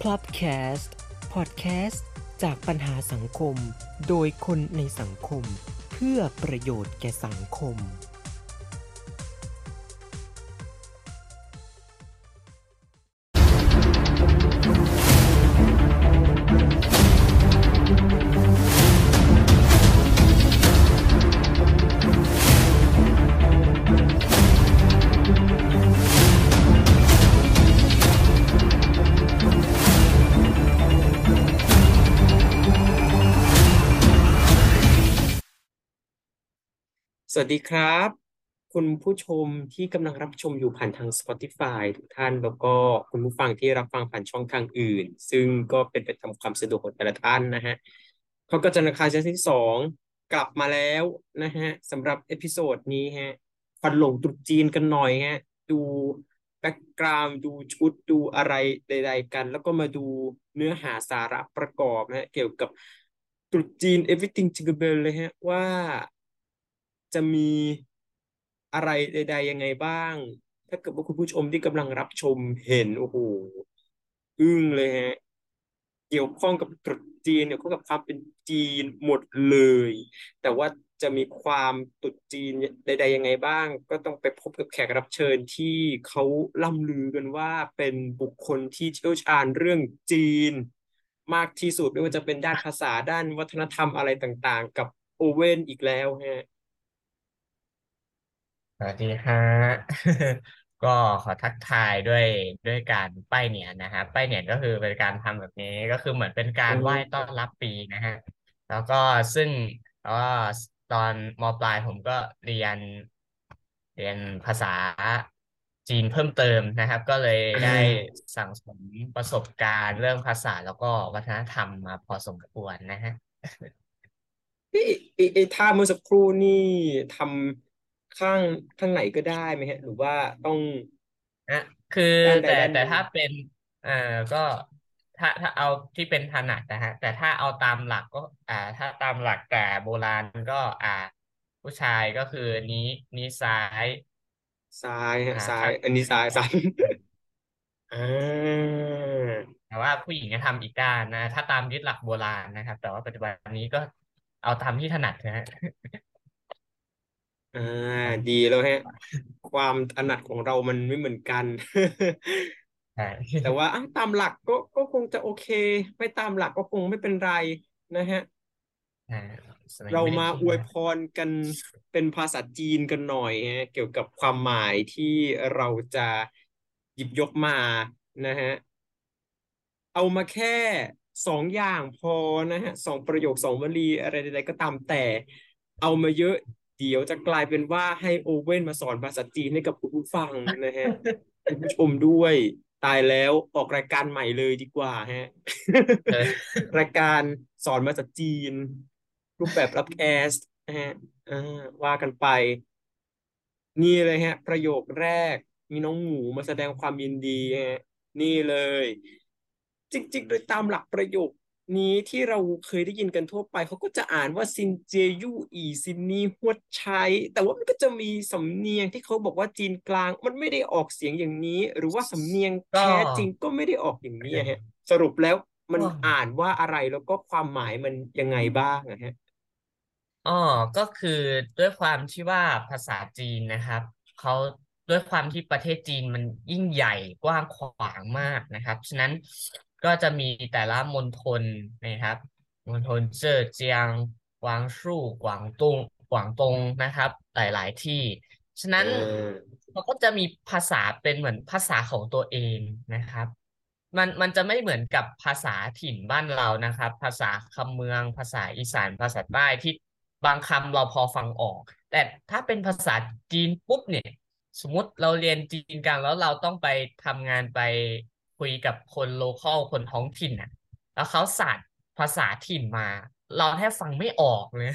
พลับแคสต์พอดแคสต์จากปัญหาสังคม โดยคนในสังคม เพื่อประโยชน์แก่สังคม วัสดีครับ คุณผู้ชมที่กำลังรับชมอยู่ผ่านทาง Spotify ทุกท่านแล้วก็คุณผู้ฟังที่รับฟังผ่านช่องทางอื่น ซึ่งก็เป็นไปตามความสะดวกของแต่ละท่านนะฮะเขาก็จะนาคาเซสที่สองกลับมาแล้วนะฮะสำหรับ episode นี้ฮะควันหลงตรุษจีนกันหน่อยฮะ ดู background ดูชุดดูอะไรใด ๆ กัน แล้วก็มาดูเนื้อหาสาระประกอบนะฮะเกี่ยวกับตรุษจีน everything jingle bell เลยฮะว่า จะมีอะไรใด ๆ ยังไงบ้าง ถ้าเกิดว่าคุณผู้ชมที่กำลังรับชมเห็นโอ้โหอึ้งเลยฮะเกี่ยวข้องกับตรุษจีนเกี่ยวข้องกับความเป็นจีนหมดเลย แต่ว่าจะมีความตรุษจีนใด ๆ ยังไงบ้าง ก็ต้องไปพบกับแขกรับเชิญที่เขาล่ำลือกันว่าเป็นบุคคลที่เชี่ยวชาญเรื่องจีน มากที่สุดไม่ว่าจะเป็นด้านภาษาด้านวัฒนธรรมอะไรต่างๆ กับโอเว่นอีกแล้วฮะ สวัสดีฮะ ก็ขอทักทายด้วยด้วยการป้ายเหนียนนะฮะป้ายเหนียนก็คือเป็นการทำแบบนี้ก็คือเหมือนเป็นการอืมไหว้ต้อนรับปีนะฮะแล้วก็ซึ่งแล้วก็ตอนมปลายผมก็เรียน เรียนภาษาจีนเพิ่มเติมนะครับ ก็เลยได้อ่าสั่งสมประสบการณ์เรื่องภาษาแล้วก็วัฒนธรรมมาพอสมควรนะฮะไอ้ไอ้ไอ้ท่าเมื่อสักครู่นี่ทำ ข้างข้างไหนก็ได้ไหมฮะ หรือว่าต้องนะคือด้านใดแต่ด้านหแต่นึ่งถ้าเป็นเอ่อก็ถ้าถ้าเอาที่เป็นถนัดนะฮะ แต่ถ้าเอาตามหลักก็ อ่า ถ้าตามหลักแต่โบราณก็ อ่า ผู้ชายก็คือนี้นี้ซ้ายซ้ายฮะอ่าซ้ายข้างอันนี้ซ้ายซ้ายอ่าแต่ว่าผู้หญิงจะทำอีกด้านนะ ถ้าตามยึดหลักโบราณนะครับ แต่ว่าปัจจุบันนี้ก็เอาตามที่ถนัดนะฮะ อ่าตามดีแล้วฮะ ความถนัดของเรามันไม่เหมือนกัน ใช่ แต่ว่าอะตามหลักก็ก็คงจะโอเค ไม่ตามหลักก็คงไม่เป็นไรนะฮะ อ่าสมัยเรานี้ไม่ได้มาคิดอวยนะพรกันเป็นภาษาจีนกันหน่อยฮะเกี่ยวกับความหมายที่เราจะหยิบยกมานะฮะ เอามาแค่สองอย่างพอนะฮะสองประโยคสองวลีอะไรใดๆก็ตามแต่ เอามาเยอะ เดี๋ยวจะกลายเป็นว่าให้โอเว่นมาสอนภาษาจีนให้กับคุณผู้ฟังนะฮะคุณผู้ชมด้วยตายแล้วออกรายการใหม่เลยดีกว่าฮะ รายการสอนภาษาจีน รูปแบบรับแคสนะฮะว่ากันไป นี่เลยฮะ ประโยคแรก มีน้องหมูมาแสดงความยินดีฮะนี่เลย จริงๆ โดยตามหลักประโยค นี้ที่เราเคยได้ยินกันทั่วไป เขาก็จะอ่านว่าซินเจยู่อีซินนีฮวดใช้แต่ว่ามันก็จะมีสำเนียงที่เขาบอกว่าจีนกลางมันไม่ได้ออกเสียงอย่างนี้ หรือว่าสำเนียงก็แท้จริงก็ไม่ได้ออกอย่างนี้อะฮะสรุปแล้วมันก็อ่านว่าอะไรแล้วก็ความหมายมันยังไงบ้างอะฮะอ๋อก็คือด้วยความที่ว่าภาษาจีนนะครับเขาด้วยความที่ประเทศจีนมันยิ่งใหญ่กว้างขวางมากนะครับ ฉะนั้น ก็จะมีแต่ละมณฑลนะครับมณฑลเจ๋อเจียงกวางสู้กวางตุ้งกวางตงนะครับ หลายๆที่ ฉะนั้นอ่าเขาก็จะมีภาษาเป็นเหมือนภาษาของตัวเองนะครับ มันมันจะไม่เหมือนกับภาษาถิ่นบ้านเรานะครับ ภาษาคำเมืองภาษาอีสานภาษาใต้ที่บางคำเราพอฟังออก แต่ถ้าเป็นภาษาจีนปุ๊บเนี่ย สมมติเราเรียนจีนกันแล้วเราต้องไปทำงานไป คุยกับคนโลคอลคนท้องถิ่นอะ แล้วเขาสาดภาษาถิ่นมา เราแทบฟังไม่ออกเลย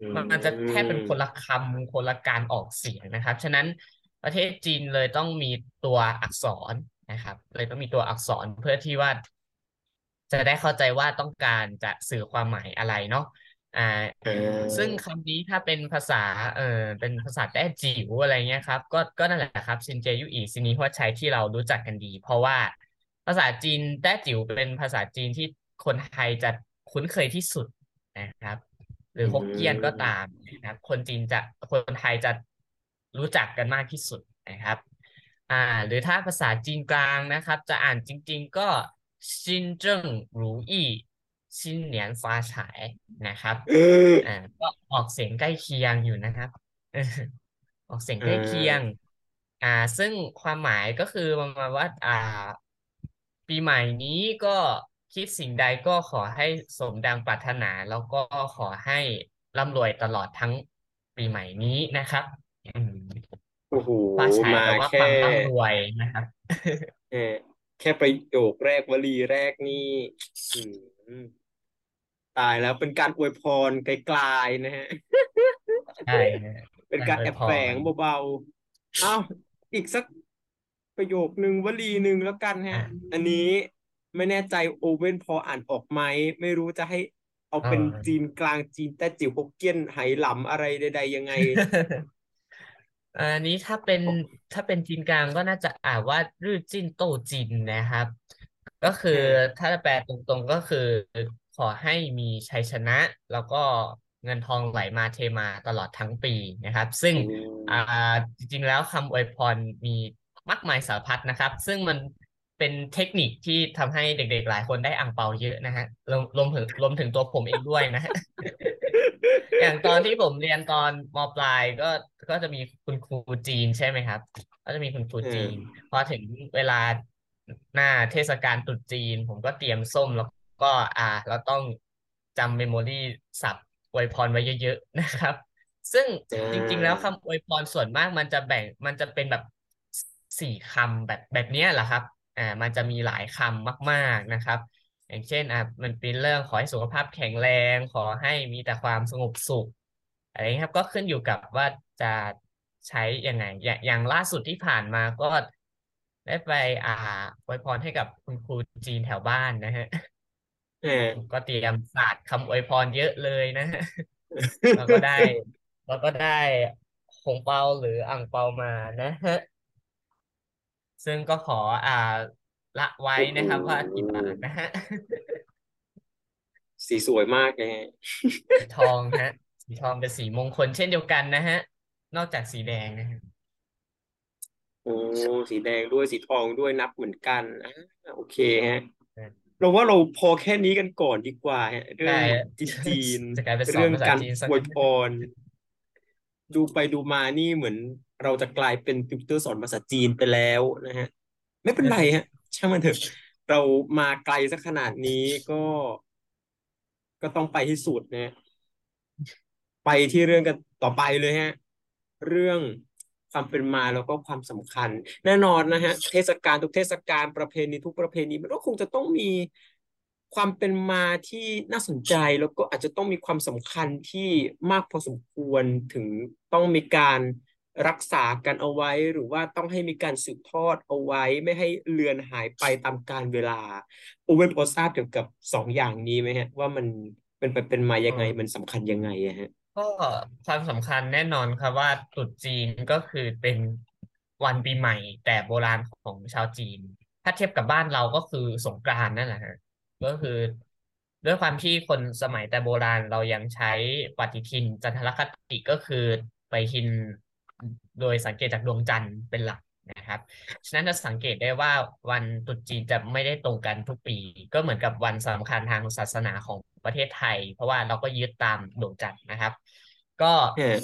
อืมันมันจะแทบเป็นคนมละคำคนละการออกเสียงนะครับ ฉะนั้นประเทศจีนเลยต้องมีตัวอักษรนะครับ เลยต้องมีตัวอักษรเพื่อที่ว่า จะได้เข้าใจว่าต้องการจะสื่อความหมายอะไรเนาะ อ่าอ่าซึ่งคำนี้ถ้าเป็นภาษาเออเป็นภาษาแต้จิ๋วอะไรเงี้ยครับ ก็ก็นั่นแหละครับซินเจยุอีซินีฮวดใช้ที่เรารู้จักกันดี เพราะว่าภาษาจีนแต้จิ๋วเป็นภาษาจีนที่คนไทยจะคุ้นเคยที่สุดนะครับ หรือฮกเกี้ยนก็ตามนะครับ คนจีนจะคนไทยจะรู้จักกันมากที่สุดนะครับ อ่า หรือถ้าภาษาจีนกลางนะครับ จะอ่านจริง ๆ ก็ซินเจิ้งหรูอี้ ซินเหนียนฟ้าฉายนะครับเอออ่าก็ออกเสียงใกล้เคียงอยู่นะครับเออออกเสียงใกล้เคียง อ่า ซึ่งความหมายก็คือประมาณว่าอ่า ปีใหม่นี้ก็คิดสิ่งใดก็ขอให้สมดังปรารถนา แล้วก็ขอให้ร่ำรวยตลอดทั้งปีใหม่นี้นะครับอืมโอ้โหฟ้าฉายมาแปลว่าคแค่วามร่ำรวยนะครับเออแค่ประโยคแรกวลีแรกนี่อืม ตายแล้วเป็นการอวยพรไกลๆนะฮะใช่ฮะเป็นการการอแอวยบพรแฝงเบาๆเอ้าอีกสักประโยคนึงวลีหนึ่งแล้วกันฮะอะอันนี้ไม่แน่ใจโอเว่นพออ่านออกไหมไม่รู้จะให้เอาเป็นเออจีนกลางจีนแต้จิ๋วฮกเกี้ยนไหหลำอะไรใด ๆ ยังไงอันนี้ถ้าเป็นถ้าเป็นจีนกลางก็น่าจะอ่านว่ารื่อจิ้นโต้จินนะครับ ก็คือเออถ้าแปลตรงๆก็คือ ขอให้มีชัยชนะ แล้วก็เงินทองไหลมาเทมาตลอดทั้งปีนะครับ ซึ่งอืมอ่าจริงๆแล้วคำอวยพรมีมากมายสารพัดนะครับ ซึ่งมันเป็นเทคนิคที่ทำให้เด็ก ๆ หลายคนได้อ่างเปาเยอะนะฮะรวมรวมถึงรวมถึงตัวผมเองด้วยนะฮะอย่างตอนที่ผมเรียนตอนมปลายก็ก็จะมีคุณครูจีนใช่ไหมครับ ก็จะมีคุณครูเออจีน พอถึงเวลาหน้าเทศกาลตรุษจีน ผมก็เตรียมส้มแล้ว ก็อ่าเราต้องจำเมมโมรี่ศัพท์อวยพรไว้เยอะๆนะครับ ซึ่งอ่าจริง ๆ แล้วคำอวยพรส่วนมากมันจะแบ่งมันจะเป็นแบบสี่คำแบบแบบเนี้ยแหละครับอ่ามันจะมีหลายคำมากๆนะครับ อย่างเช่นอะมันเป็นเรื่องขอให้สุขภาพแข็งแรง ขอให้มีแต่ความสงบสุขอะไรอย่างนี้ครับก็ขึ้นอยู่กับว่าจะใช้ยังไงอย่างอย่างล่าสุดที่ผ่านมาก็ได้ไปอ่าอวยพรให้กับคุณครูจีนแถวบ้านนะฮะ เออ ก็เตรียมศาสตร์คำอวยพรเยอะเลยนะฮะ แล้วก็ได้แล้วก็ได้หงเปาหรืออ่างเปามานะฮะ ซึ่งก็ขออ่าละไว้นะครับ ว่ากี่บาทนะฮะ สีสวยมากนะฮะสีทองฮะ สีทองเป็นสีมงคลเช่นเดียวกันนะฮะ นอกจากสีแดงนะฮะโอ้สีแดงด้วยสีทองด้วยนับเหมือนกันอ่าโอเคฮะ เราว่าเราพอแค่นี้กันก่อนดีกว่าฮะเรื่อได้งฮะจีนจีนจะกลายเป็นสอนเรื่องภาษาการจีนซะอวยงั้นพรดูไปดูมานี่เหมือนเราจะกลายเป็นติวเตอร์สอนภาษาจีนไปแล้วนะฮะ ไม่เป็นไรฮะ ช่างมันเถอะ เรามาไกลสักขนาดนี้ก็ ก็ต้องไปที่สุดนะฮะไปที่เรื่องกันต่อไปเลยฮะ เรื่อง ความเป็นมาแล้วก็ความสำคัญ แน่นอนนะฮะเทศกาลทุกเทศกาลประเพณีทุกประเพณีมันก็คงจะต้องมีความเป็นมาที่น่าสนใจแล้วก็อาจจะต้องมีความสำคัญที่มากพอสมควรถึงต้องมีการรักษากันเอาไว้ หรือว่าต้องให้มีการสืบทอดเอาไว้ ไม่ให้เลือนหายไปตามกาลเวลาโอเว่นพอทราบเกี่ยวกับสองอย่างนี้ไหมฮะ ว่ามันเป็นไปเป็นมายังไงมันสำคัญยังไงอะฮะ ก็ความสำคัญแน่นอนครับว่าตรุษจีนก็คือเป็นวันปีใหม่ แต่โบราณของชาวจีน ถ้าเทียบกับบ้านเราก็คือสงกรานต์นั่นแหละฮะก็คือด้วยความที่คนสมัยแต่โบราณเรายังใช้ปฏิทินจันทรคติก็คือไปทินโดยสังเกตจากดวงจันทร์เป็นหลักนะครับ ฉะนั้นจะสังเกตได้ว่าวันตรุษจีนจะไม่ได้ตรงกันทุกปี ก็เหมือนกับวันสำคัญทางศาสนาของประเทศไทย เพราะว่าเราก็ยึดตามดวงจันทร์นะครับ ก็ฮะ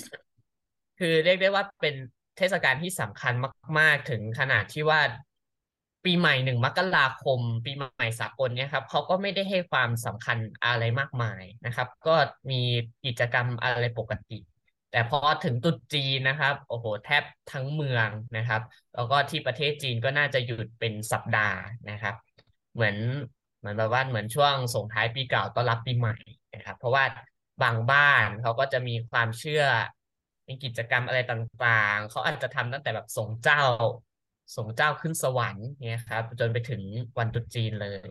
คือเรียกได้ว่าเป็นเทศกาลที่สำคัญมาก ๆ ถึงขนาดที่ว่าปีใหม่หนึ่งมกราคม ปีใหม่สากลเนี่ยครับเขาก็ไม่ได้ให้ความสำคัญอะไรมากมายนะครับ ก็มีกิจกรรมอะไรปกติ แต่พอถึงตรุษจีนนะครับโอ้โหแทบทั้งเมืองนะครับ แล้วก็ที่ประเทศจีนก็น่าจะหยุดเป็นสัปดาห์นะครับ เหมือนเหมือนแบบว่าเหมือนช่วงส่งท้ายปีเก่าต้อนรับปีใหม่นะครับ เพราะว่า บางบ้านเขาก็จะมีความเชื่อมีกิจกรรมอะไรต่างๆ เขาอาจจะทำตั้งแต่แบบส่งเจ้าส่งเจ้าขึ้นสวรรค์เนี่ยครับ จนไปถึงวันตรุษจีนเลย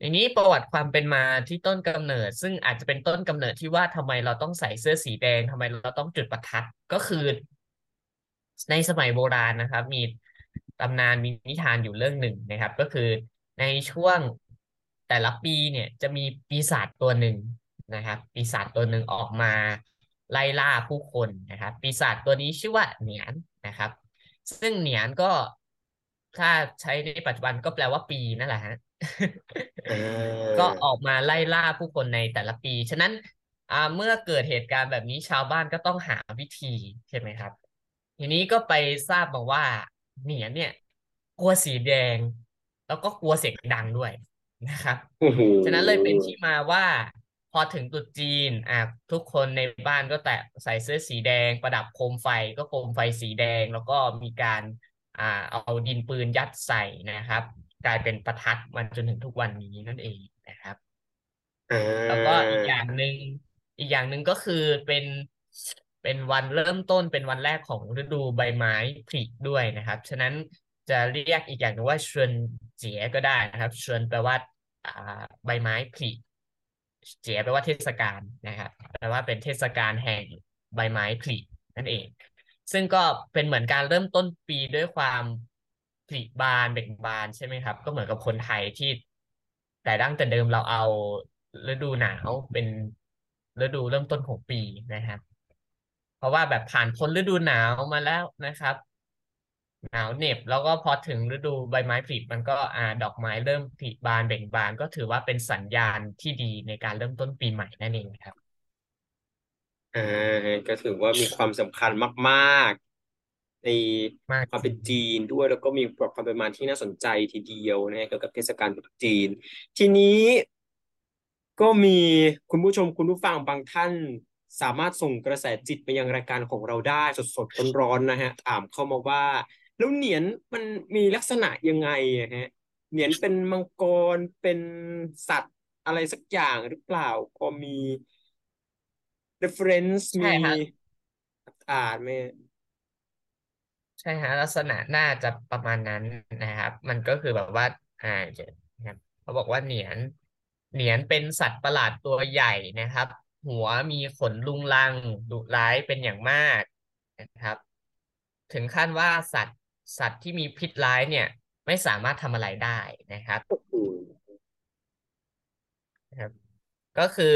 อย่างนี้ประวัติความเป็นมาที่ต้นกำเนิด ซึ่งอาจจะเป็นต้นกำเนิดที่ว่าทำไมเราต้องใส่เสื้อสีแดงทำไมเราต้องจุดประทัดก็คือ ในสมัยโบราณนะครับ มีตำนานมีนิทานอยู่เรื่องหนึ่งนะครับ ก็คือในช่วงแต่ละปีเนี่ยจะมีปีศาจตัวหนึ่ง นะครับ ปีศาจตัวหนึ่งออกมาไล่ล่าผู้คนนะครับ ปีศาจตัวนี้ชื่อว่าเหนียนนะครับ ซึ่งเหนียนก็ถ้าใช้ในปัจจุบันก็แปลว่าปีนั่นแหละฮะอ่าก็ออกมาไล่ล่าผู้คนในแต่ละปี ฉะนั้นอ่าเมื่อเกิดเหตุการณ์แบบนี้ชาวบ้านก็ต้องหาวิธีใช่ไหมครับ ทีนี้ก็ไปทราบมาว่าเหนียนเนี่ย กลัวสีแดง แล้วก็กลัวเสียงดังด้วยนะครับโอ้โหฉะนั้นเลยเป็นที่มาว่าพ อถึงตรุษจีนอะทุกคนในบ้านก็แตะใส่เสื้อสีแดง ประดับโคมไฟก็โคมไฟสีแดง แล้วก็มีการอ่าเอาดินปืนยัดใส่นะครับ กลายเป็นประทัดมาจนถึงทุกวันนี้นั่นเองนะครับอ่าแล้วก็อีกอย่างหนึ่งอีกอย่างหนึ่งก็คือเป็นเป็นวันเริ่มต้นเป็นวันแรกของฤดูใบไม้ผลิด้วยนะครับ ฉะนั้นจะเรียกอีกอย่างหนึงว่าเชิญเจียก็ได้นะครับเชิญแปลว่าอ่าใบไม้ผลิ เจียแปลว่าเทศกาลนะครับแปลว่าเป็นเทศกาลแห่งใบไม้ผลินั่นเอง ซึ่งก็เป็นเหมือนการเริ่มต้นปีด้วยความผลิบานเบ่งบานใช่ไหมครับ ก็เหมือนกับคนไทยที่ แต่ดั้งแต่เดิมเราเอาฤดูหนาวเป็นฤดูเริ่มต้นของปีนะครับ เพราะว่าแบบผ่านพ้นฤดูหนาวมาแล้วนะครับ หนาวเหน็บแล้วก็พอถึงฤดูใบไม้ผลิมันก็อ่าดอกไม้เริ่มผลิบานเบ่งบาน ก็ถือว่าเป็นสัญญาณที่ดีในการเริ่มต้นปีใหม่นั่นเองครับอ่าก็ถือว่ามีความสำคัญมากๆ ในมากความเป็นจีนด้วยแล้วก็มีความเป็นมาที่น่าสนใจทีเดียวนะฮะเกี่ยวกับเทศกาลตรุษจีน ทีนี้ก็มีคุณผู้ชมคุณผู้ฟังบางท่านสามารถส่งกระแสจิตไปยังรายการของเราได้สดๆร้อนๆนะฮะถามเข้ามาว่า แล้วเหนียนมันมีลักษณะยังไงอะฮะ เหนียนเป็นมังกรเป็นสัตว์อะไรสักอย่างหรือเปล่าพอมี reference ใช่มีครับ อ่านไหมใช่ฮะลักษณะน่าจะประมาณนั้นนะครับ มันก็คือแบบว่า อ่าเดี๋ยวนะครับเขาบอกว่าเหนียน เหนียนเป็นสัตว์ประหลาดตัวใหญ่นะครับ หัวมีขนลุงลังดุร้ายเป็นอย่างมากนะครับ ถึงขั้นว่าสัตว์ สัตว์ที่มีพิษร้ายเนี่ย ไม่สามารถทำอะไรได้นะครับโอ้โหนะครับ ก็คือ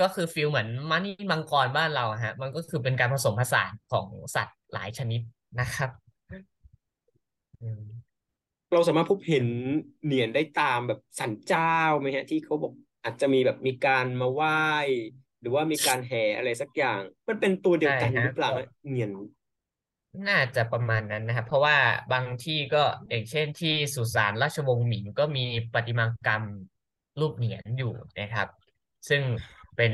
ก็คือฟิลเหมือนมันนี่มังกรบ้านเราอะฮะ มันก็คือเป็นการผสมผสานของสัตว์หลายชนิดนะครับอืมเราสามารถพบเห็นเหรียญได้ตามแบบศาลเจ้าไหมฮะ ที่เขาบอกอาจจะมีแบบมีการมาไหว้ หรือว่ามีการแห่อะไรสักอย่าง มันเป็นตัวเดียวกันใช่ฮะหรือเปล่าฮะเหรียญ น่าจะประมาณนั้นนะครับ เพราะว่าบางที่ก็อย่างเช่นที่สุสานราชวงศ์หมิงก็มีประติมากรรมรูปเหรียญอยู่นะครับ ซึ่งเป็น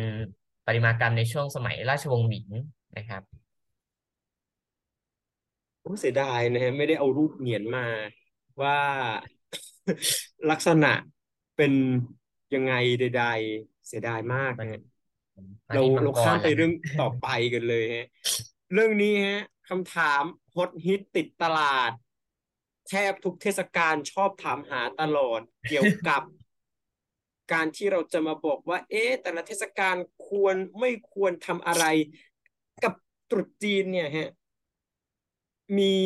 ประติมากรรมในช่วงสมัยราชวงศ์หมิงนะครับโอ้เสียดายนะฮะไม่ได้เอารูปเหรียญมาว่า ลักษณะเป็นยังไงใดๆ เสียดายมากนะฮะอันเรานี้มังเรากรข้ามไปแล้วเรื่องต่อไปกันเลยฮะ เรื่องนี้ฮะ คำถามฮอตฮิตติดตลาด แทบทุกเทศกาลชอบถามหาตลอดเกี่ยวกับ การที่เราจะมาบอกว่า เอ๊ะแต่ละเทศกาลควรไม่ควรทำอะไร กับตรุษจีนเนี่ยฮะมี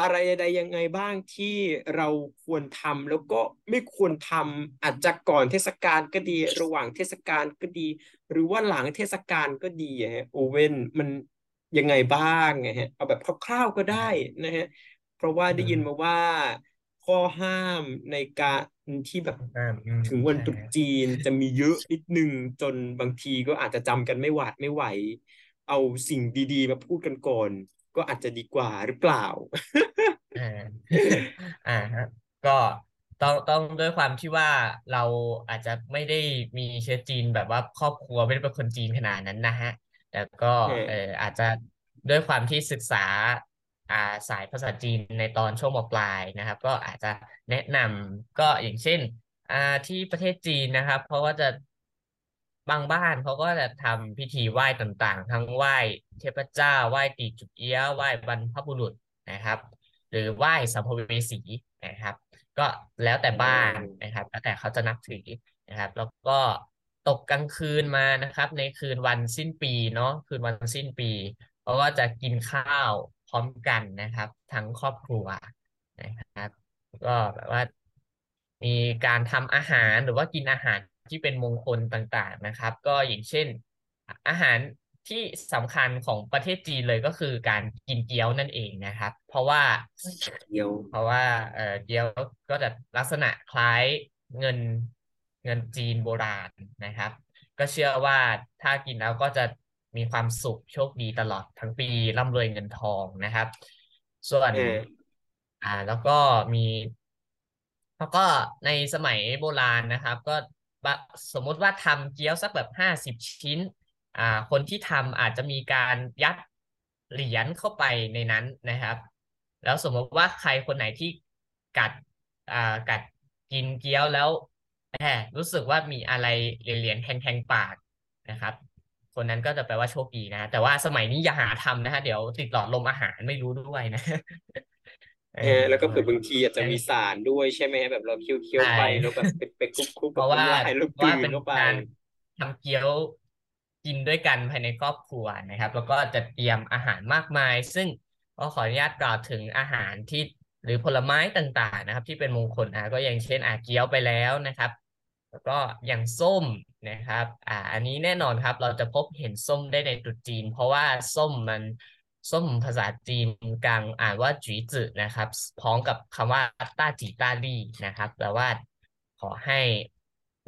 อะไรใดยังไงบ้างที่เราควรทำแล้วก็ไม่ควรทำอาจจะก่อนเทศกาลก็ดี ระหว่างเทศกาลก็ดี หรือว่าหลังเทศกาลก็ดีฮะโอเว่นมัน ยังไงบ้างอะฮะเอาแบบคร่าวๆก็ได้นะฮะเพราะว่าได้ยินมาว่าข้อห้ามในการที่แบบอ่าอืมถึงวันใช่ตรุษจีนจะมีเยอะนิดนึงจนบางทีก็อาจจะจำกันไม่หวาดไม่ไหว เอาสิ่งดีๆ มาพูดกันก่อน ก็อาจจะดีกว่าหรือเปล่า อ่าอ่าฮะก็ต้องต้องด้วยความที่ว่าเราอาจจะไม่ได้มีเชื้อจีนแบบว่าครอบครัวไม่ได้เป็นคนจีนขนาดนั้นนะฮะ แต่ก็เออเอออาจจะด้วยความที่ศึกษาอ่าสายภาษาจีนในตอนช่วงมปลายนะครับ ก็อาจจะแนะนำก็อย่างเช่นอ่าที่ประเทศจีนนะครับเพราะว่าจะบางบ้านเขาก็จะทำพิธีไหว้ต่างๆ ทั้งไหว้เทพเจ้าไหว้ตีจุกเอี้ยะไหว้บรรพบุรุษนะครับ หรือไหว้สัมภเวสีนะครับ ก็แล้วแต่บ้านนะครับ แล้วแต่เขาจะนับถือนะครับ แล้วก็ ตกกลางคืนมานะครับ ในคืนวันสิ้นปีเนาะคืนวันสิ้นปีเขาก็จะกินข้าวพร้อมกันนะครับ ทั้งครอบครัวนะครับ ก็แบบว่าจมีการทำอาหารหรือว่ากินอาหารที่เป็นมงคลต่างๆนะครับ ก็อย่างเช่น อาหารที่สำคัญของประเทศจีนเลยก็คือการกินเกี๊ยวนั่นเองนะครับ เพราะว่าเดียวเพราะว่าเออเกี๊ยวก็จะลักษณะคล้ายเงิน เงินจีนโบราณนะครับ ก็เชื่อว่าถ้ากินแล้วก็จะมีความสุขโชคดีตลอดทั้งปีร่ำรวยเงินทองนะครับ ส่วนเอออ่าแล้วก็มีแล้วก็ในสมัยโบราณนะครับ ก็บะสมมุติว่าทำเกี๊ยวสักแบบห้าสิบชิ้นอ่าคนที่ทำอาจจะมีการยัดเหรียญเข้าไปในนั้นนะครับ แล้วสมมติว่าใครคนไหนที่กัดอ่ากัดกินเกี๊ยวแล้วแหม รู้สึกว่ามีอะไรเหรียญๆแทงๆปากนะครับ คนนั้นก็จะแปลว่าโชคดีนะ แต่ว่าสมัยนี้อย่าหาทำนะฮะเดี๋ยวติดหลอดลมอาหารไม่รู้ด้วยนะเออแล้วก็เผื่อบางทีอาจจะมีสารด้วยใช่ไหมฮะแบบเราเคี้ยวเคี้ยวไปใช่แล้วแบบไปไปคลุกคลุกเพกับราะว่าน้ำลายแล้วกว่าลืนเป็นเข้าไปการทำเกี๊ยวกินด้วยกันภายในครอบครัวนะครับ แล้วก็จะเตรียมอาหารมากมาย ซึ่งก็ขออนุญาตกล่าวถึงอาหารที่หรือผลไม้ต่างๆ นะครับ ที่เป็นมงคลอะก็อย่างเช่นอาเกี๊ยวไปแล้วนะครับ แล้วก็อย่างส้มนะครับ อ่า อันนี้แน่นอนครับ เราจะพบเห็นส้มได้ในตรุษจีน เพราะว่าส้มมันส้มภาษาจีนกลางอ่านว่าจีจือนะครับพร้อมกับคำว่าต้าจีต้าลี่นะครับแปลว่าขอให้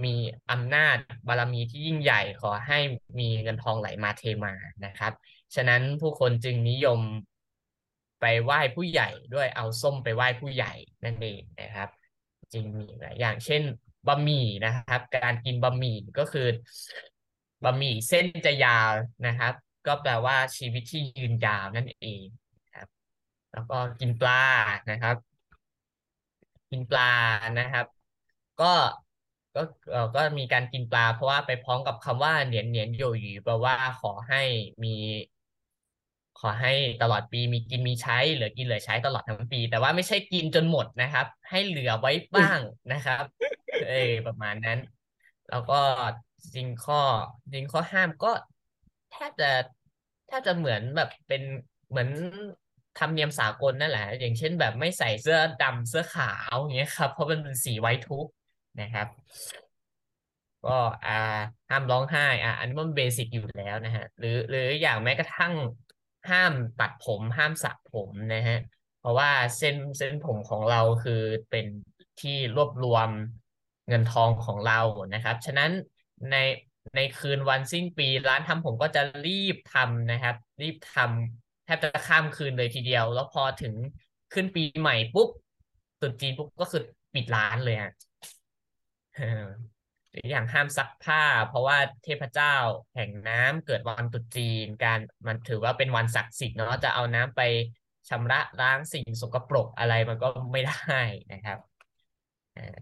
มีอำนาจบารมีที่ยิ่งใหญ่ ขอให้มีเงินทองไหลมาเทมานะครับ ฉะนั้นผู้คนจึงนิยมไปไหว้ผู้ใหญ่ด้วยเอาส้มไปไหว้ผู้ใหญ่นั่นเองนะครับ จริงมีหลายอย่างเช่น บะหมี่นะครับ การกินบะหมี่ก็คือบะหมี่เส้นจะยาวนะครับ ก็แปลว่าชีวิตที่ยืนยาวนั่นเองครับ แล้วก็กินปลานะครับ กินปลานะครับ ก็ก็เออก็มีการกินปลา เพราะว่าไปพร้อมกับคำว่าเหนียนเหนียนโยหยีแปลว่าขอให้มี ขอให้ตลอดปีมีกินมีใช้เหลือกินเหลือใช้ตลอดทั้งปี แต่ว่าไม่ใช่กินจนหมดนะครับ ให้เหลือไว้บ้างนะครับ เออประมาณนั้น แล้วก็จริงข้อจริงข้อห้ามก็แทบจะแทบจะเหมือนแบบเป็นเหมือนธรรมเนียมสากลนั่นแหละ อย่างเช่นแบบไม่ใส่เสื้อดำเสื้อขาวอย่างเงี้ยครับ เพราะมันเป็นสีไว้ทุกนะครับ ก็อ่าห้ามร้องไห้ อะ อันนี้มันเบสิกอยู่แล้วนะฮะ หรือหรืออย่างแม้กระทั่งห้ามตัดผม ห้ามสระผมนะฮะ เพราะว่าเส้นเส้นผมของเราคือเป็นที่รวบรวม เงินทองของเรานะครับ ฉะนั้นในในคืนวันสิ้นปีร้านทำผมก็จะรีบทำนะครับ รีบทำแทบจะข้ามคืนเลยทีเดียว แล้วพอถึงขึ้นปีใหม่ปุ๊บตรุษจีนปุ๊บก็คือปิดร้านเลยฮะออหรืออย่างห้ามซักผ้า เพราะว่าเทพเจ้าแห่งน้ำเกิดวันตรุษจีนการมันถือว่าเป็นวันศักดิ์สิทธิ์เนาะจะเอาน้ำไปชำระล้างสิ่งสกปรกอะไรมันก็ไม่ได้นะครับ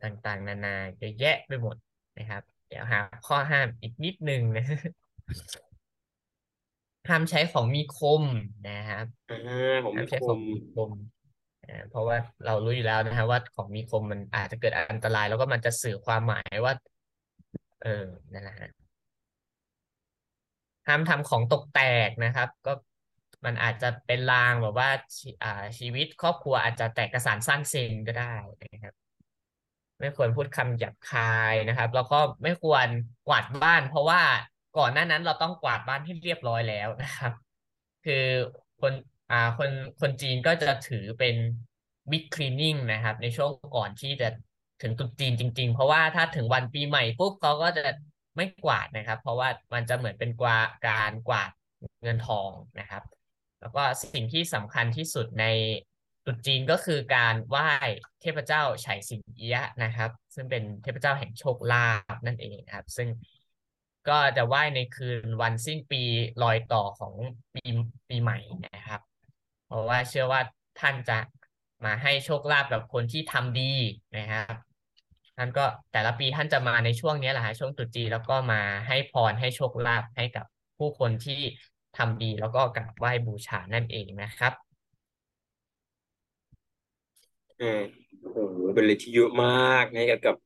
ต่างๆ นานาเยอะแยะไปหมดนะครับ เดี๋ยวหาข้อห้ามอีกนิดนึงนะห้ามใช้ของมีคมนะครับอ่าของห้ามีมใช้คของมมีคมอ่าเพราะว่าเรารู้อยู่แล้วนะครับว่าของมีคมมันอาจจะเกิดอันตราย แล้วก็มันจะสื่อความหมายว่า เออนั่นแหละฮะห้ามทำของตกแตกนะครับ ก็มันอาจจะเป็นลางแบบว่าชีอ่าชีวิตครอบครัวอาจจะแตกกระสานสั้นเซนก็ได้นะครับ ไม่ควรพูดคำหยาบคายนะครับ แล้วก็ไม่ควรกวาดบ้าน เพราะว่าก่อนหน้านั้นเราต้องกวาดบ้านให้เรียบร้อยแล้วนะครับ คือคนอ่าคนคนจีนก็จะถือเป็น big cleaning นะครับ ในช่วงก่อนที่จะถึงตรุษจีนจริง ๆ เพราะว่าถ้าถึงวันปีใหม่ปุ๊บเขาก็จะไม่กวาดนะครับ เพราะว่ามันจะเหมือนเป็นกวาการกวาดเงินทองนะครับ แล้วก็สิ่งที่สำคัญที่สุดใน ตรุษจีนก็คือการไหว้เทพเจ้าไฉสิงเอี้ยะนะครับ ซึ่งเป็นเทพเจ้าแห่งโชคลาภนั่นเองครับ ซึ่งก็จะไหว้ในคืนวันสิ้นปีรอยต่อของปีปีใหม่นะครับ เพราะว่าเชื่อว่าท่านจะมาให้โชคลาภกับคนที่ทำดีนะครับท่านก็แต่ละปีท่านจะมาในช่วงนี้แหละฮะช่วงตรุษจีนแล้วก็มาให้พรให้โชคลาภให้กับผู้คนที่ทำดีแล้วก็กราบไหว้บูชานั่นเองนะครับ อ่าโอ้โหเป็นอะไรที่เยอะมากนะเกี่ยวกับ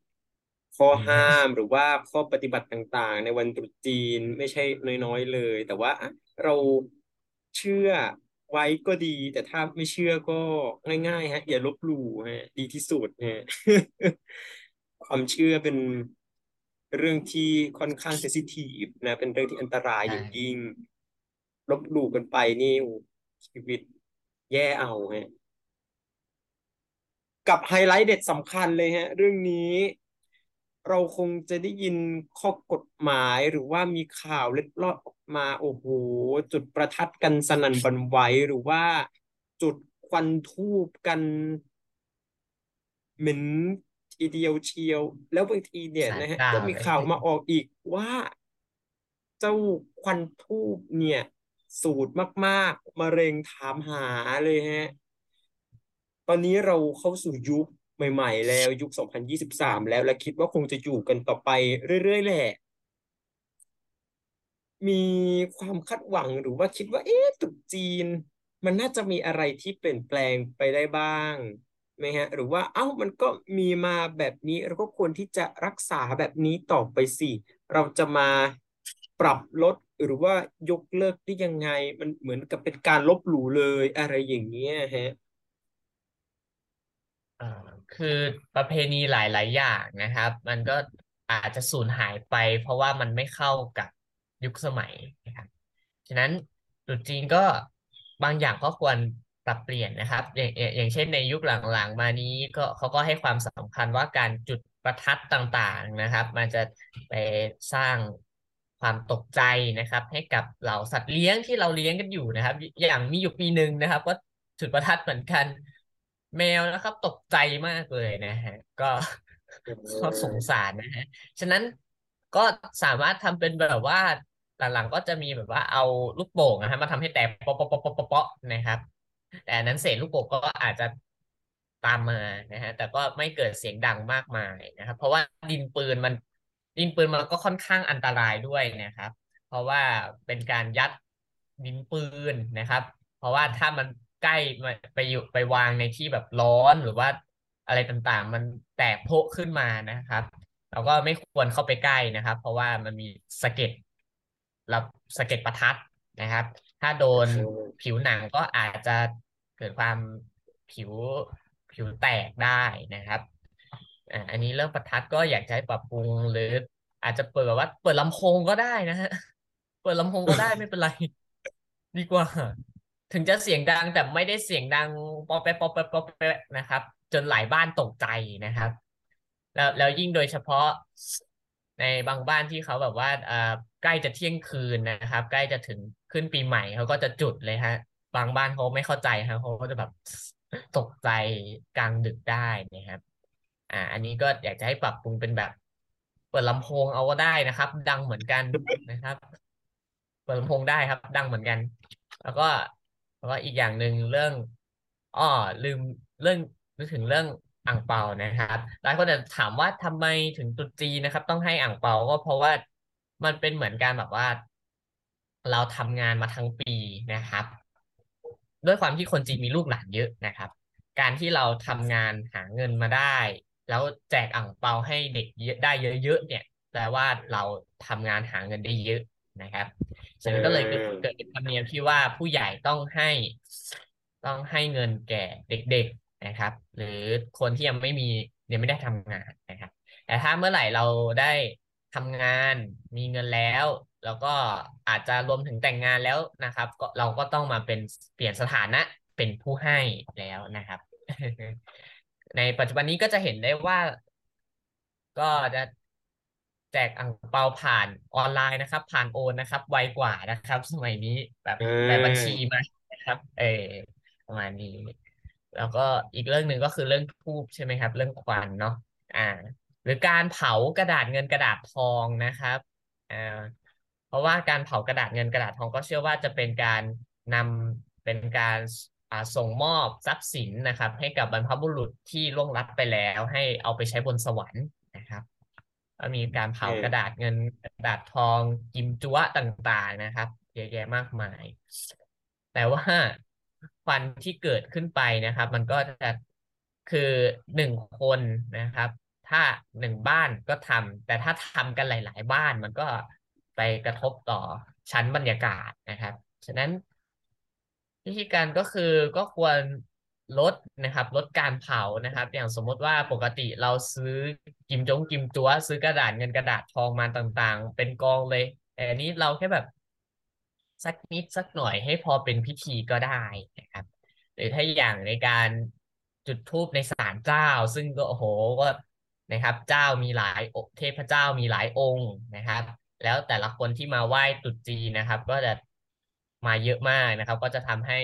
ข้อห้ามหรือว่าข้อปฏิบัติต่างๆ ในวันตรุษจีนไม่ใช่น้อยๆเลย แต่ว่าอะเราเชื่อไว้ก็ดี แต่ถ้าไม่เชื่อก็ง่ายๆฮะ อย่าลบหลู่ฮะ ดีที่สุดฮะ ความเชื่อเป็นเรื่องที่ค่อนข้าง sensitive นะ เป็นเรื่องที่อันตรายอย่างยิ่ง ลบหลู่กันไปนี่ชีวิตแย่เอาฮะ กับไฮไลท์เด็ดสำคัญเลยฮะ เรื่องนี้ เราคงจะได้ยินข้อกฎหมายหรือว่ามีข่าวเล็ดลอดออกมาโอ้โห จุดประทัดกันสนั่นหวั่นไหวหรือว่าจุดควันธูปกันเหม็นทีเดียวเชียว แล้วบางทีเนี่ยสารนะฮะเจ้าก็มีเลยข่าวมาออกอีกว่า เจ้าควันธูปเนี่ย สูตรมาก ๆมะเร็งถามหาเลยฮะต อนนี้เราเข้าสู่ยุคใหม่ ๆ แล้วยุค 2023 แล้วและคิดว่าคงจะอยู่กันต่อไปเรื่อย ๆ แหละ มีความคาดหวังหรือว่าคิดว่า เอ๊ะตรุษจีน มันน่าจะมีอะไรที่เปลี่ยนแปลงไปได้บ้างไหมฮะ หรือว่าเอ้ามันก็มีมาแบบนี้เราก็ควรที่จะรักษาแบบนี้ต่อไปสิเราจะมาปรับลดหรือว่ายกเลิกได้ยังไง มันเหมือนกับเป็นการลบหลู่เลยอะไรอย่างเงี้ยฮะ อ่าคือประเพณีหลาย ๆ อย่างนะครับ มันก็อาจจะสูญหายไป เพราะว่ามันไม่เข้ากับยุคสมัยนะครับฉะนั้นตรุษจีนก็บางอย่างก็ควรปรับเปลี่ยนนะครับอย่างอย่างอย่างเช่นในยุคหลังๆ มานี้ก็เขาก็ให้ความสำคัญว่าการจุดประทัดต่างๆนะครับ มันจะไปสร้างความตกใจนะครับ ให้กับเหล่าสัตว์เลี้ยงที่เราเลี้ยงกันอยู่นะครับ อย่างมีอยู่ปีหนึ่งนะครับ ก็จุดประทัดเหมือนกัน แมวนะครับ ตกใจมากเลยนะฮะ ก็ก็สงสารนะฮะ ฉะนั้นก็สามารถทำเป็นแบบว่า หลังๆก็จะมีแบบว่าเอาลูกโป่งนะฮะมาทำให้แตกเปาะเปาะเปาะเปาะเปาะเปาะนะครับ แต่อันนั้นเศษลูกโป่งก็อาจจะตามมานะฮะ แต่ก็ไม่เกิดเสียงดังมากมายนะครับ เพราะว่าดินปืนมัน ดินปืนมันก็ค่อนข้างอันตรายด้วยนะครับ เพราะว่าเป็นการยัดดินปืนนะครับ เพราะว่าถ้ามัน ใกล้มาไปอยู่ไปวางในที่แบบร้อนหรือว่าอะไรต่างๆ มันแตกโพะขึ้นมานะครับเราก็ไม่ควรเข้าไปใกล้นะครับ เพราะว่ามันมีสะเก็ดรับสะเก็ดประทัดนะครับ ถ้าโดนโอ้ผิวหนังก็อาจจะเกิดความผิวผิวแตกได้นะครับอ่าอันนี้เรื่องประทัดก็อยากจะให้ปรับปรุงหรือ อาจจะเปิดแบบว่า เปิดลำโพงก็ได้นะฮะเปิดลำโพงก็ได้ไม่เป็นไร ดีกว่า ถึงจะเสียงดังแต่ไม่ได้เสียงดังป๊อปแป๊ะป๊อปแป๊ะป๊อปแป๊ะนะครับ จนหลายบ้านตกใจนะครับ แล้วแล้วยิ่งโดยเฉพาะในบางบ้านที่เขาแบบว่าเอ่อใกล้จะเที่ยงคืนนะครับ ใกล้จะถึงขึ้นปีใหม่เขาก็จะจุดเลยฮะ บางบ้านเขาไม่เข้าใจฮะเขาก็จะแบบตกใจกลางดึกได้นะครับ อ่า อันนี้ก็อยากจะให้ปรับปรุงเป็นแบบ เปิดลำโพงเอาก็ได้นะครับ ดังเหมือนกันนะครับ เปิดลำโพงได้ครับ ดังเหมือนกัน แล้วก็ แล้วก็อีกอย่างหนึ่งเรื่องอ้อลืมเรื่องนึกถึงเรื่องอ่างเปานะครับหลายคนจะถามว่าทำไมถึงตรุษจีนนะครับ ต้องให้อ่างเปาก็เพราะว่ามันเป็นเหมือนการแบบว่า เราทำงานมาทั้งปีนะครับ ด้วยความที่คนจีนมีลูกหลานเยอะนะครับ การที่เราทำงานหาเงินมาได้ แล้วแจกอ่างเปาให้เด็กเยอะได้เยอะๆเนี่ยแปลว่าเราทำงานหาเงินได้เยอะนะครับ ฉันก็เลยเกิดเกิดเป็นธรรมเนียมที่ว่าผู้ใหญ่ต้องให้ ต้องให้เงินแก่เด็ก ๆนะครับ หรือคนที่ยังไม่มียังไม่ได้ทำงานนะครับ แต่ถ้าเมื่อไหร่เราได้ทำงานมีเงินแล้ว แล้วก็อาจจะรวมถึงแต่งงานแล้วนะครับ ก็เราก็ต้องมาเป็นเปลี่ยนสถานะเป็นผู้ให้แล้วนะครับ ในปัจจุบันนี้ก็จะเห็นได้ว่า ก็จะ แจกอ่างเปาผ่านออนไลน์นะครับ ผ่านโอนนะครับ ไวกว่านะครับ สมัยนี้แบบอ่แบบบัญชีามานะครับ เออประมาณนี้ แล้วก็อีกเรื่องหนึ่งก็คือเรื่องธูปใช่ไหมครับ เรื่องควันเนาะอ่า หรือการเผากระดาษเงินกระดาษทองนะครับอ่าเพราะว่าการเผากระดาษเงินกระดาษทองก็เชื่อว่าจะเป็นการนำเป็นการอ่าส่งมอบทรัพย์สินนะครับ ให้กับบรรพบุรุษที่ล่วงลับไปแล้ว ให้เอาไปใช้บนสวรรค์นะครับ ก็มีการเผากระดาษเงินกระดาษทองกิมจั๊วต่างๆนะครับเยอะแยะมากมาย แต่ว่าควันที่เกิดขึ้นไปนะครับ มันก็จะคือหนึ่งคนนะครับ ถ้าหนึ่งบ้านก็ทำแต่ถ้าทำกันหลาย ๆ บ้านมันก็ไปกระทบต่อชั้นบรรยากาศนะครับ ฉะนั้นวิธีการก็คือก็ควร ลดนะครับลดการเผานะครับ อย่างสมมติว่าปกติเราซื้อกิมจงกิมจัวซื้อกระดาษเงินกระดาษทองมาต่างๆ เป็นกองเลยแต่อันนี้เราแค่แบบสักนิดสักหน่อยให้พอเป็นพิธีก็ได้นะครับ หรือถ้าอย่างในการจุดธูปในศาลเจ้า ซึ่งก็โอ้โหก็นะครับ เจ้ามีหลายเทพเจ้ามีหลายองค์นะครับ แล้วแต่ละคนที่มาไหว้ตรุษจีนนะครับ ก็จะมาเยอะมากนะครับ ก็จะทำให้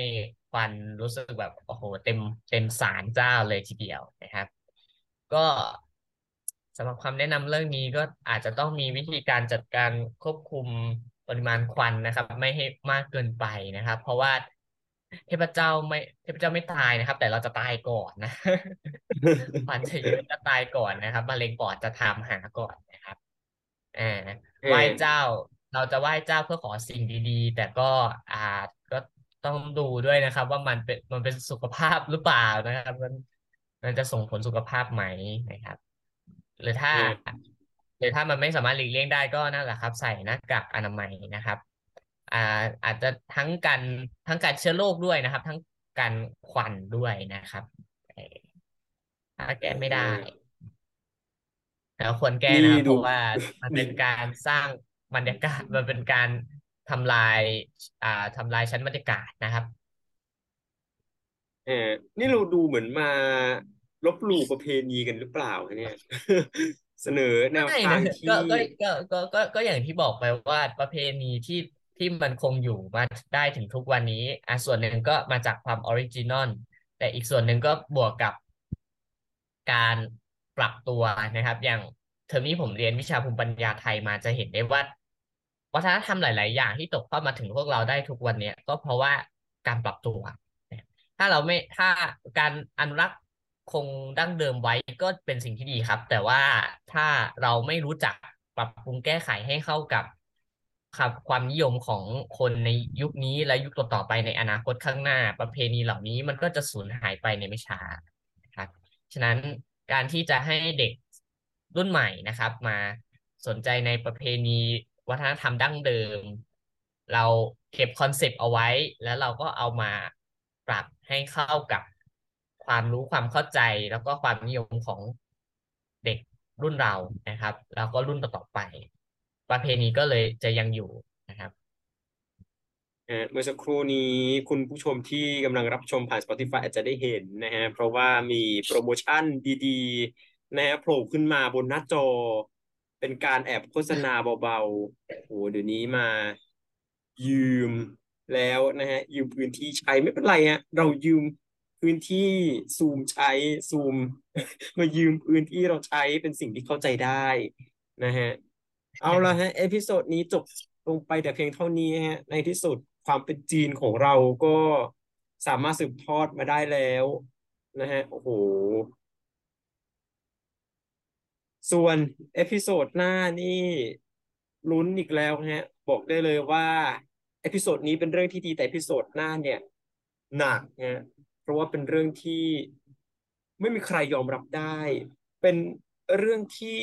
ควันรู้สึกแบบโอ้โหเต็มเต็มศาลเจ้าเลยทีเดียวนะครับ ก็สำหรับคำแนะนำเรื่องนี้ก็อาจจะต้องมีวิธีการจัดการควบคุมปริมาณควันนะครับ ไม่ให้มากเกินไปนะครับ เพราะว่าเทพเจ้าไม่เทพเจ้าไม่ตายนะครับ แต่เราจะตายก่อนนะควันจะเยอะจะตายก่อนนะครับมะเร็งปอดจะทำหาก่อนนะครับอ่าไหว้เจ้าเราจะไหว้เจ้าเพื่อขอสิ่งดี ๆ แต่ก็อาจก็ ต้องดูด้วยนะครับ ว่ามันเป็นมันเป็นสุขภาพหรือเปล่านะครับ มันมันจะส่งผลสุขภาพไหมนะครับ หรือถ้าอืมหรือถ้ามันไม่สามารถหลีกเลี่ยงได้ก็นั่นแหละครับ ใส่หน้ากากอนามัยนะครับอ่าอาจจะทั้งการทั้งการเชื้อโรคด้วยนะครับ ทั้งการควันด้วยนะครับเอ่อถ้าแก้ไม่ได้แล้วควรแก้นะครับนี่เพดูราะว่ามันเป็นการสร้างบรรยากาศมันเป็นการ ทำลายอ่าทำลายชั้นบรรยากาศนะครับเออนี่เราดูเหมือนมาลบหลู่ประเพณีกันหรือเปล่าคะเนี่ยเสนอแนวไม่ทางนะที่ก็ก็ก็ก็ก็ก็อย่างที่บอกไปว่าประเพณีที่ที่มันคงอยู่มาได้ถึงทุกวันนี้อะส่วนหนึ่งก็มาจากความ original แต่อีกส่วนหนึ่งก็บวกกับการปรับตัวนะครับ อย่างเทอมนี้ผมเรียนวิชาภูมิปัญญาไทยมาจะเห็นได้ว่า วัฒนธรรมหลาย ๆ อย่างที่ตกเข้ามาถึงพวกเราได้ทุกวันเนี้ยก็เพราะว่าการปรับตัว ถ้าเราไม่ถ้าการอนุรักษ์คงดั้งเดิมไว้ก็เป็นสิ่งที่ดีครับ แต่ว่าถ้าเราไม่รู้จักปรับปรุงแก้ไขให้เข้ากับครับความนิยมของคนในยุคนี้และยุคต่อๆไปในอนาคตข้างหน้า ประเพณีเหล่านี้มันก็จะสูญหายไปในไม่ช้าครับฉะนั้นการที่จะให้เด็กรุ่นใหม่นะครับ มาสนใจในประเพณี วัฒนธรรมดั้งเดิม เราเก็บคอนเซปต์เอาไว้ แล้วเราก็เอามาปรับให้เข้ากับความรู้ความเข้าใจแล้วก็ความนิยมของเด็กรุ่นเรานะครับ แล้วก็รุ่นต่อๆไป ประเพณีก็เลยจะยังอยู่นะครับเออเมื่อสักครู่นี้คุณผู้ชมที่กำลังรับชมผ่าน Spotify อาจจะได้เห็นนะฮะเพราะว่ามีโปรโมชั่นดีๆนะฮะโผล่ขึ้นมาบนหน้าจอ เป็นการแอบโฆษณาเบาๆโอ้โหเดี๋ยวนี้มา ยืมแล้วนะฮะ ยืมพื้นที่ใช้ไม่เป็นไรฮะ เรายืมพื้นที่ซูมใช้ซูม มายืมพื้นที่เราใช้เป็นสิ่งที่เข้าใจได้นะฮะ เอาละฮะ episode นี้จบลงไปแต่เพียงเท่านี้ฮะ ในที่สุดความเป็นจีนของเราก็สามารถสืบทอดมาได้แล้วนะฮะ โอ้โห ส่วน episode หน้านี่ลุ้นอีกแล้วฮะ บอกได้เลยว่า episode นี้เป็นเรื่องที่ดีแต่ episode หน้าเนี่ย หนักฮะเพราะว่าเป็นเรื่องที่ไม่มีใครยอมรับได้ เป็นเรื่องที่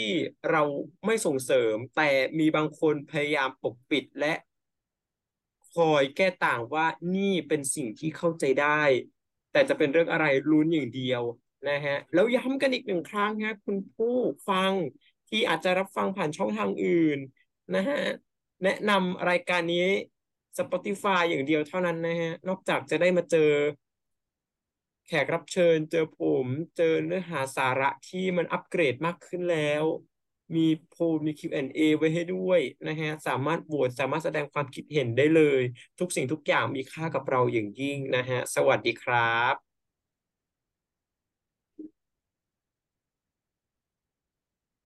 เราไม่ส่งเสริม แต่มีบางคนพยายามปกปิดและ คอยแก้ต่างว่านี่เป็นสิ่งที่เข้าใจได้ แต่จะเป็นเรื่องอะไรลุ้นอย่างเดียว นะฮะแล้วย้ำกันอีกหนึ่งครั้งฮะคุณผู้ฟังที่อาจจะรับฟังผ่านช่องทางอื่นนะฮะแนะนำรายการนี้ Spotify อย่างเดียวเท่านั้นนะฮะนอกจากจะได้มาเจอ แขกรับเชิญ เจอผม เจอเนื้อหาสาระที่มันอัปเกรดมากขึ้นแล้ว มีโพลมี Q&A ไว้ให้ด้วยนะฮะสามารถโหวตสามารถแสดงความคิดเห็นได้เลย ทุกสิ่งทุกอย่างมีค่ากับเราอย่างยิ่งนะฮะสวัสดีครับ